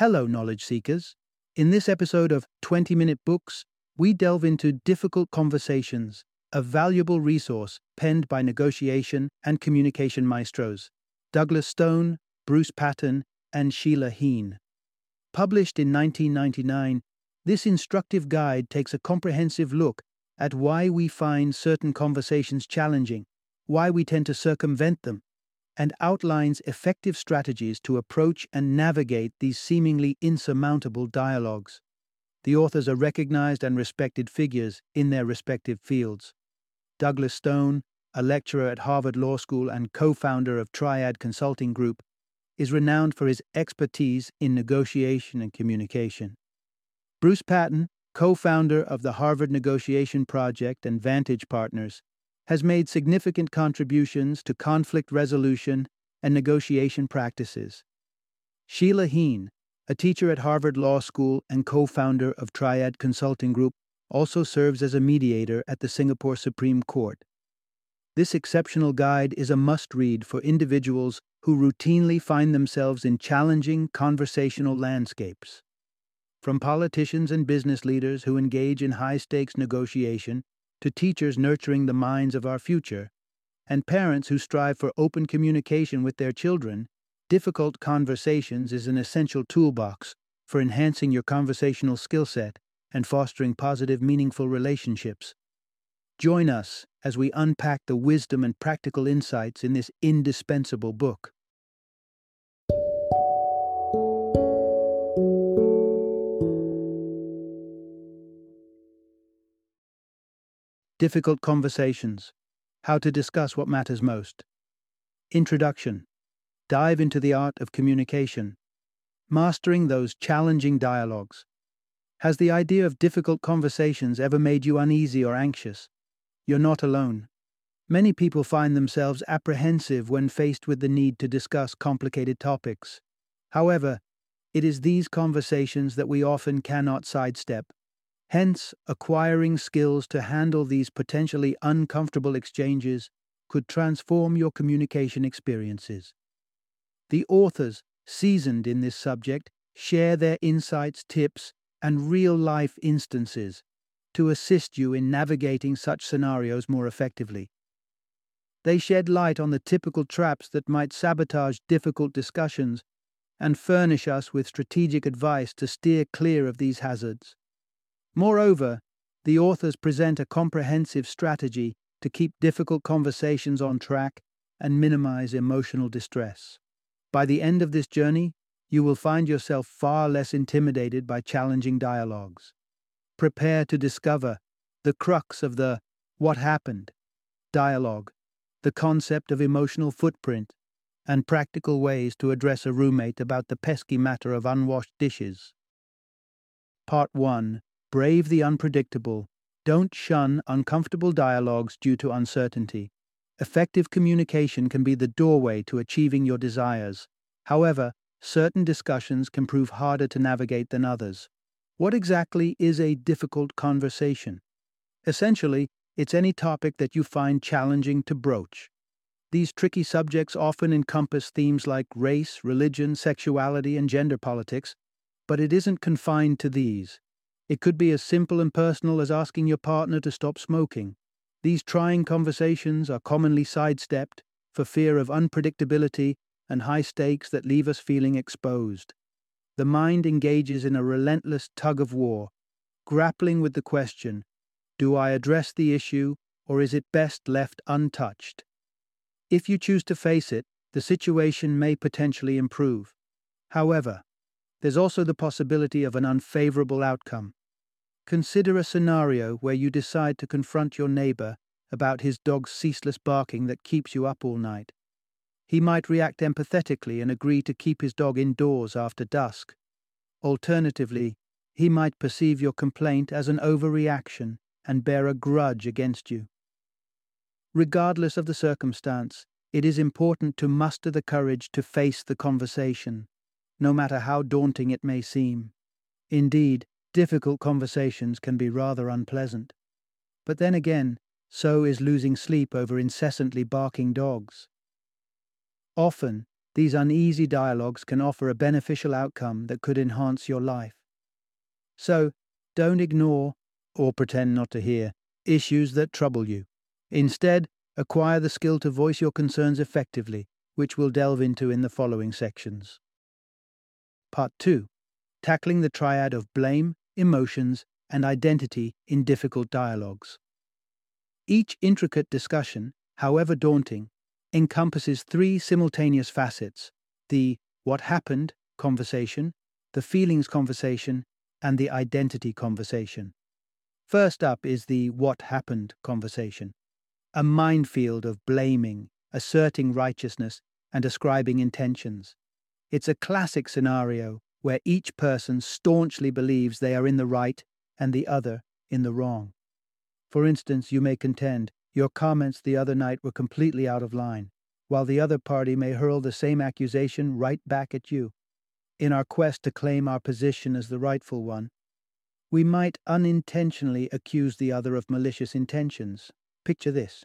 Hello, knowledge seekers. In this episode of 20 Minute Books, we delve into Difficult Conversations, a valuable resource penned by negotiation and communication maestros Douglas Stone, Bruce Patton, and Sheila Heen. Published in 1999, this instructive guide takes a comprehensive look at why we find certain conversations challenging, why we tend to circumvent them, and outlines effective strategies to approach and navigate these seemingly insurmountable dialogues. The authors are recognized and respected figures in their respective fields. Douglas Stone, a lecturer at Harvard Law School and co founder of Triad Consulting Group, is renowned for his expertise in negotiation and communication. Bruce Patton, co founder of the Harvard Negotiation Project and Vantage Partners, has made significant contributions to conflict resolution and negotiation practices. Sheila Heen, a teacher at Harvard Law School and co founder of Triad Consulting Group, also serves as a mediator at the Singapore Supreme Court. This exceptional guide is a must read for individuals who routinely find themselves in challenging conversational landscapes. From politicians and business leaders who engage in high stakes negotiation to teachers nurturing the minds of our future, and parents who strive for open communication with their children, difficult conversations is an essential toolbox for enhancing your conversational skill set and fostering positive, meaningful relationships. Join us as we unpack the wisdom and practical insights in this indispensable book. Difficult Conversations How to Discuss What Matters Most. Introduction Dive into the art of communication. Mastering those challenging dialogues. Has the idea of difficult conversations ever made you uneasy or anxious? You're not alone. Many people find themselves apprehensive when faced with the need to discuss complicated topics. However, it is these conversations that we often cannot sidestep. Hence, acquiring skills to handle these potentially uncomfortable exchanges could transform your communication experiences. The authors, seasoned in this subject, share their insights, tips, and real life instances to assist you in navigating such scenarios more effectively. They shed light on the typical traps that might sabotage difficult discussions and furnish us with strategic advice to steer clear of these hazards. Moreover, the authors present a comprehensive strategy to keep difficult conversations on track and minimize emotional distress. By the end of this journey, you will find yourself far less intimidated by challenging dialogues. Prepare to discover the crux of the what happened dialogue, the concept of emotional footprint, and practical ways to address a roommate about the pesky matter of unwashed dishes. Part 1 Brave the unpredictable. Don't shun uncomfortable dialogues due to uncertainty. Effective communication can be the doorway to achieving your desires. However, certain discussions can prove harder to navigate than others. What exactly is a difficult conversation? Essentially, it's any topic that you find challenging to broach. These tricky subjects often encompass themes like race, religion, sexuality, and gender politics, but it isn't confined to these. It could be as simple and personal as asking your partner to stop smoking. These trying conversations are commonly sidestepped for fear of unpredictability and high stakes that leave us feeling exposed. The mind engages in a relentless tug of war, grappling with the question do I address the issue or is it best left untouched? If you choose to face it, the situation may potentially improve. However, there's also the possibility of an unfavorable outcome. Consider a scenario where you decide to confront your neighbor about his dog's ceaseless barking that keeps you up all night. He might react empathetically and agree to keep his dog indoors after dusk. Alternatively, he might perceive your complaint as an overreaction and bear a grudge against you. Regardless of the circumstance, it is important to muster the courage to face the conversation, no matter how daunting it may seem. Indeed, Difficult conversations can be rather unpleasant. But then again, so is losing sleep over incessantly barking dogs. Often, these uneasy dialogues can offer a beneficial outcome that could enhance your life. So, don't ignore or pretend not to hear issues that trouble you. Instead, acquire the skill to voice your concerns effectively, which we'll delve into in the following sections. Part 2 Tackling the triad of blame, emotions, and identity in difficult dialogues. Each intricate discussion, however daunting, encompasses three simultaneous facets the what happened conversation, the feelings conversation, and the identity conversation. First up is the what happened conversation, a minefield of blaming, asserting righteousness, and ascribing intentions. It's a classic scenario where each person staunchly believes they are in the right and the other in the wrong. For instance, you may contend your comments the other night were completely out of line, while the other party may hurl the same accusation right back at you. In our quest to claim our position as the rightful one, we might unintentionally accuse the other of malicious intentions. Picture this.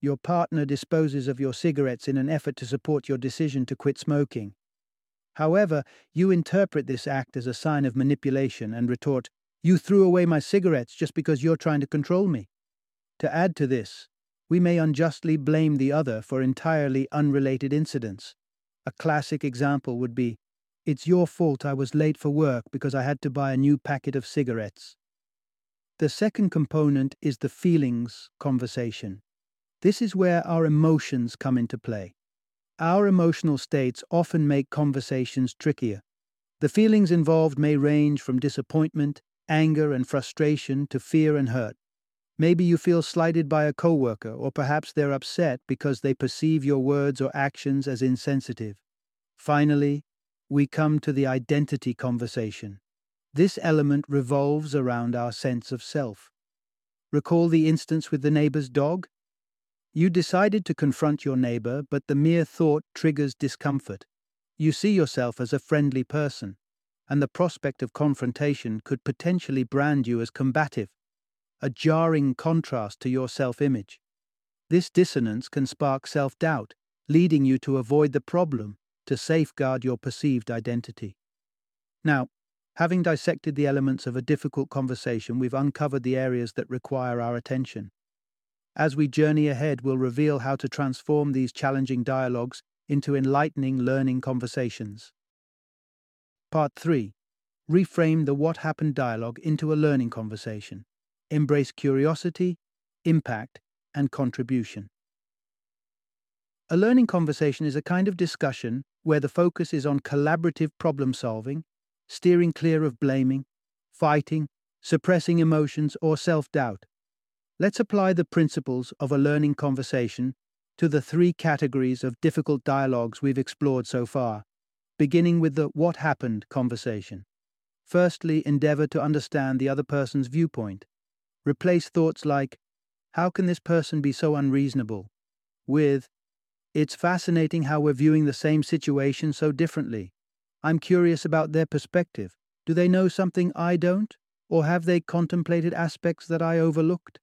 Your partner disposes of your cigarettes in an effort to support your decision to quit smoking. However, you interpret this act as a sign of manipulation and retort, You threw away my cigarettes just because you're trying to control me. To add to this, we may unjustly blame the other for entirely unrelated incidents. A classic example would be, It's your fault I was late for work because I had to buy a new packet of cigarettes. The second component is the feelings conversation. This is where our emotions come into play. Our emotional states often make conversations trickier. The feelings involved may range from disappointment, anger, and frustration to fear and hurt. Maybe you feel slighted by a coworker, or perhaps they're upset because they perceive your words or actions as insensitive. Finally, we come to the identity conversation. This element revolves around our sense of self. Recall the instance with the neighbor's dog? You decided to confront your neighbor, but the mere thought triggers discomfort. You see yourself as a friendly person, and the prospect of confrontation could potentially brand you as combative a jarring contrast to your self image. This dissonance can spark self doubt, leading you to avoid the problem to safeguard your perceived identity. Now, having dissected the elements of a difficult conversation, we've uncovered the areas that require our attention. As we journey ahead, we'll reveal how to transform these challenging dialogues into enlightening learning conversations. Part 3 Reframe the what happened dialogue into a learning conversation embrace curiosity, impact, and contribution. A learning conversation is a kind of discussion where the focus is on collaborative problem solving, steering clear of blaming, fighting, suppressing emotions, or self doubt. Let's apply the principles of a learning conversation to the three categories of difficult dialogues we've explored so far, beginning with the what happened conversation. Firstly, endeavor to understand the other person's viewpoint. Replace thoughts like, How can this person be so unreasonable? with, It's fascinating how we're viewing the same situation so differently. I'm curious about their perspective. Do they know something I don't? Or have they contemplated aspects that I overlooked?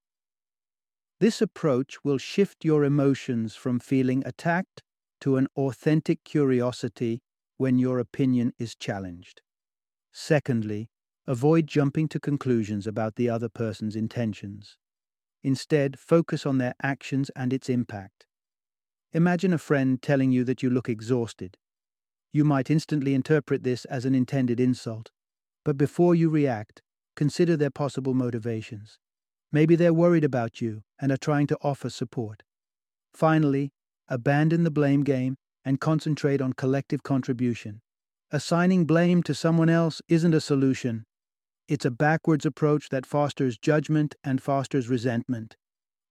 This approach will shift your emotions from feeling attacked to an authentic curiosity when your opinion is challenged. Secondly, Avoid jumping to conclusions about the other person's intentions. Instead, focus on their actions and its impact. Imagine a friend telling you that you look exhausted. You might instantly interpret this as an intended insult, but before you react, consider their possible motivations. Maybe they're worried about you and are trying to offer support. Finally, abandon the blame game and concentrate on collective contribution. Assigning blame to someone else isn't a solution, it's a backwards approach that fosters judgment and fosters resentment.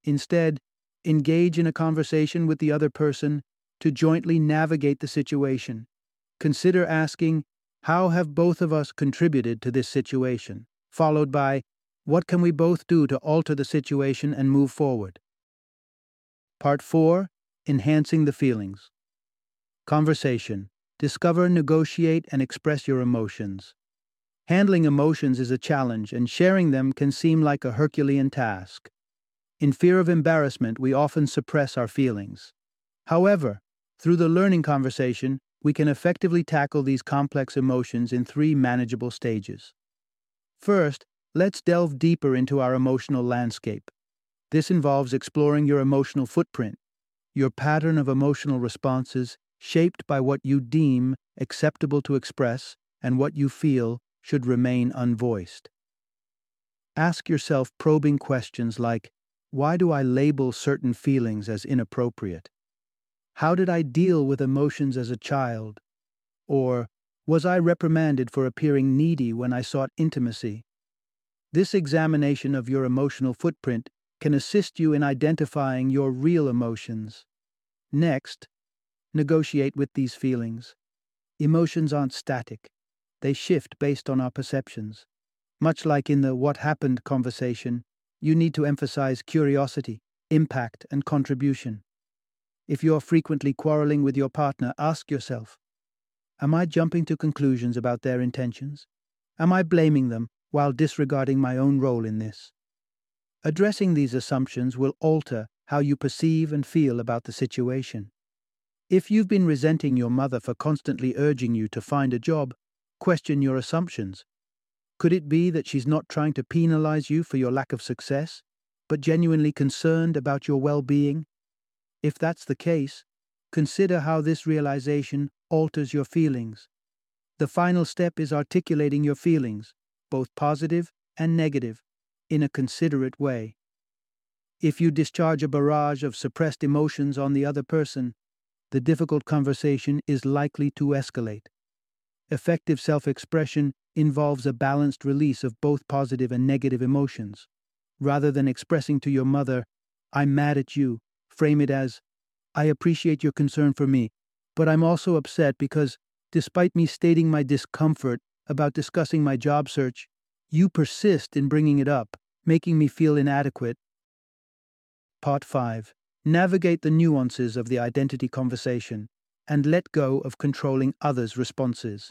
Instead, engage in a conversation with the other person to jointly navigate the situation. Consider asking, How have both of us contributed to this situation? Followed by, What can we both do to alter the situation and move forward? Part 4 Enhancing the Feelings Conversation Discover, negotiate, and express your emotions. Handling emotions is a challenge, and sharing them can seem like a Herculean task. In fear of embarrassment, we often suppress our feelings. However, Through the learning conversation, we can effectively tackle these complex emotions in three manageable stages. First, let's delve deeper into our emotional landscape. This involves exploring your emotional footprint, your pattern of emotional responses shaped by what you deem acceptable to express and what you feel should remain unvoiced. Ask yourself probing questions like Why do I label certain feelings as inappropriate? How did I deal with emotions as a child? Or, was I reprimanded for appearing needy when I sought intimacy? This examination of your emotional footprint can assist you in identifying your real emotions. Next, negotiate with these feelings. Emotions aren't static, they shift based on our perceptions. Much like in the what happened conversation, you need to emphasize curiosity, impact, and contribution. If you're frequently quarreling with your partner, ask yourself Am I jumping to conclusions about their intentions? Am I blaming them while disregarding my own role in this? Addressing these assumptions will alter how you perceive and feel about the situation. If you've been resenting your mother for constantly urging you to find a job, question your assumptions. Could it be that she's not trying to penalize you for your lack of success, but genuinely concerned about your well being? If that's the case, consider how this realization alters your feelings. The final step is articulating your feelings, both positive and negative, in a considerate way. If you discharge a barrage of suppressed emotions on the other person, the difficult conversation is likely to escalate. Effective self expression involves a balanced release of both positive and negative emotions. Rather than expressing to your mother, I'm mad at you, Frame it as I appreciate your concern for me, but I'm also upset because, despite me stating my discomfort about discussing my job search, you persist in bringing it up, making me feel inadequate. Part 5 Navigate the nuances of the identity conversation and let go of controlling others' responses.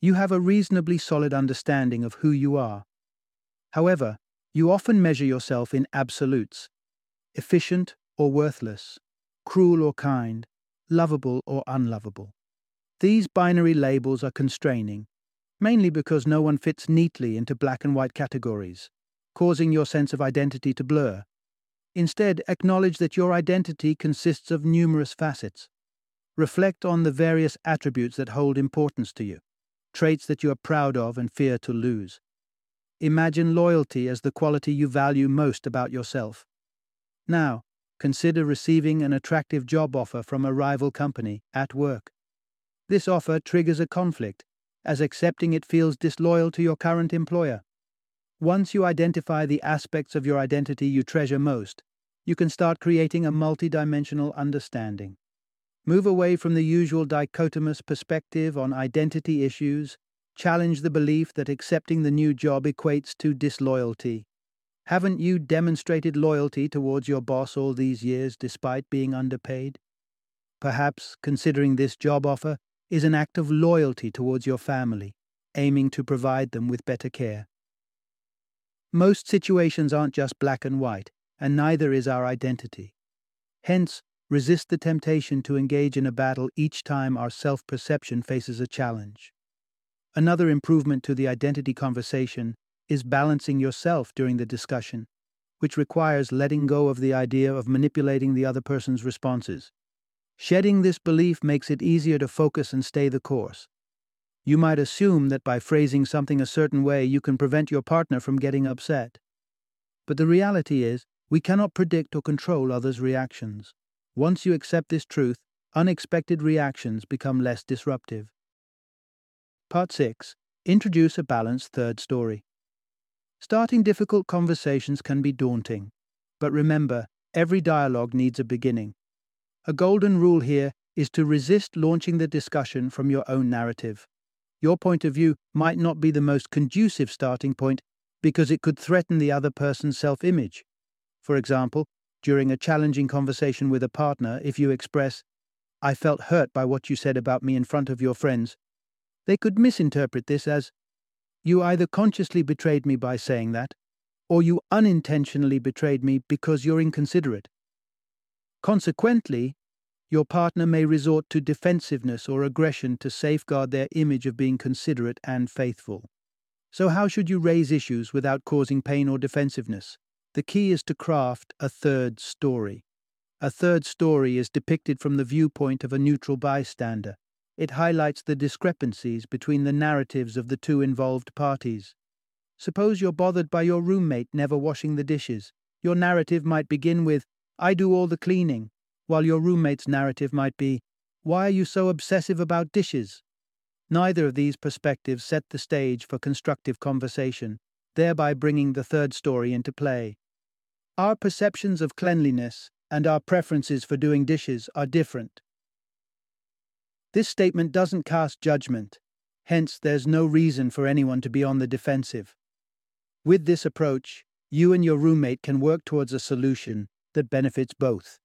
You have a reasonably solid understanding of who you are. However, you often measure yourself in absolutes efficient or worthless, cruel or kind, lovable or unlovable. These binary labels are constraining, mainly because no one fits neatly into black and white categories, causing your sense of identity to blur. Instead, acknowledge that your identity consists of numerous facets. Reflect on the various attributes that hold importance to you, traits that you are proud of and fear to lose. Imagine loyalty as the quality you value most about yourself. Now, consider receiving an attractive job offer from a rival company at work. This offer triggers a conflict, as accepting it feels disloyal to your current employer. Once you identify the aspects of your identity you treasure most, you can start creating a multidimensional understanding. Move away from the usual dichotomous perspective on identity issues, challenge the belief that accepting the new job equates to disloyalty, haven't you demonstrated loyalty towards your boss all these years despite being underpaid? Perhaps considering this job offer is an act of loyalty towards your family, aiming to provide them with better care. Most situations aren't just black and white, and neither is our identity. Hence, resist the temptation to engage in a battle each time our self perception faces a challenge. Another improvement to the identity conversation is balancing yourself during the discussion, which requires letting go of the idea of manipulating the other person's responses. Shedding this belief makes it easier to focus and stay the course. You might assume that by phrasing something a certain way you can prevent your partner from getting upset. But the reality is, we cannot predict or control others' reactions. Once you accept this truth, unexpected reactions become less disruptive. Part 6 Introduce a balanced third story. Starting difficult conversations can be daunting, but remember, every dialogue needs a beginning. A golden rule here is to resist launching the discussion from your own narrative. Your point of view might not be the most conducive starting point because it could threaten the other person's self image. For example, during a challenging conversation with a partner, if you express, I felt hurt by what you said about me in front of your friends, they could misinterpret this as, you either consciously betrayed me by saying that, or you unintentionally betrayed me because you're inconsiderate. Consequently, your partner may resort to defensiveness or aggression to safeguard their image of being considerate and faithful. So, how should you raise issues without causing pain or defensiveness? The key is to craft a third story. A third story is depicted from the viewpoint of a neutral bystander. It highlights the discrepancies between the narratives of the two involved parties. Suppose you're bothered by your roommate never washing the dishes. Your narrative might begin with, I do all the cleaning, while your roommate's narrative might be, Why are you so obsessive about dishes? Neither of these perspectives set the stage for constructive conversation, thereby bringing the third story into play. Our perceptions of cleanliness and our preferences for doing dishes are different. This statement doesn't cast judgment, hence, there's no reason for anyone to be on the defensive. With this approach, you and your roommate can work towards a solution that benefits both.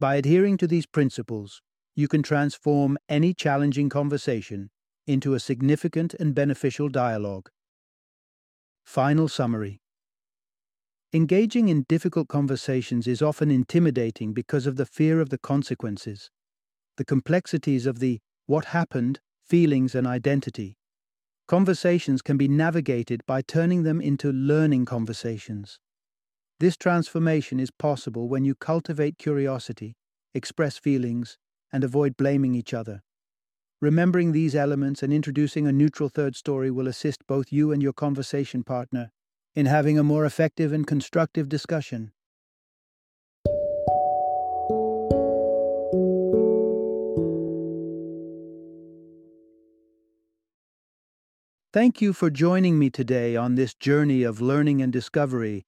By adhering to these principles, you can transform any challenging conversation into a significant and beneficial dialogue. Final summary Engaging in difficult conversations is often intimidating because of the fear of the consequences, the complexities of the what happened, feelings, and identity. Conversations can be navigated by turning them into learning conversations. This transformation is possible when you cultivate curiosity, express feelings, and avoid blaming each other. Remembering these elements and introducing a neutral third story will assist both you and your conversation partner in having a more effective and constructive discussion. Thank you for joining me today on this journey of learning and discovery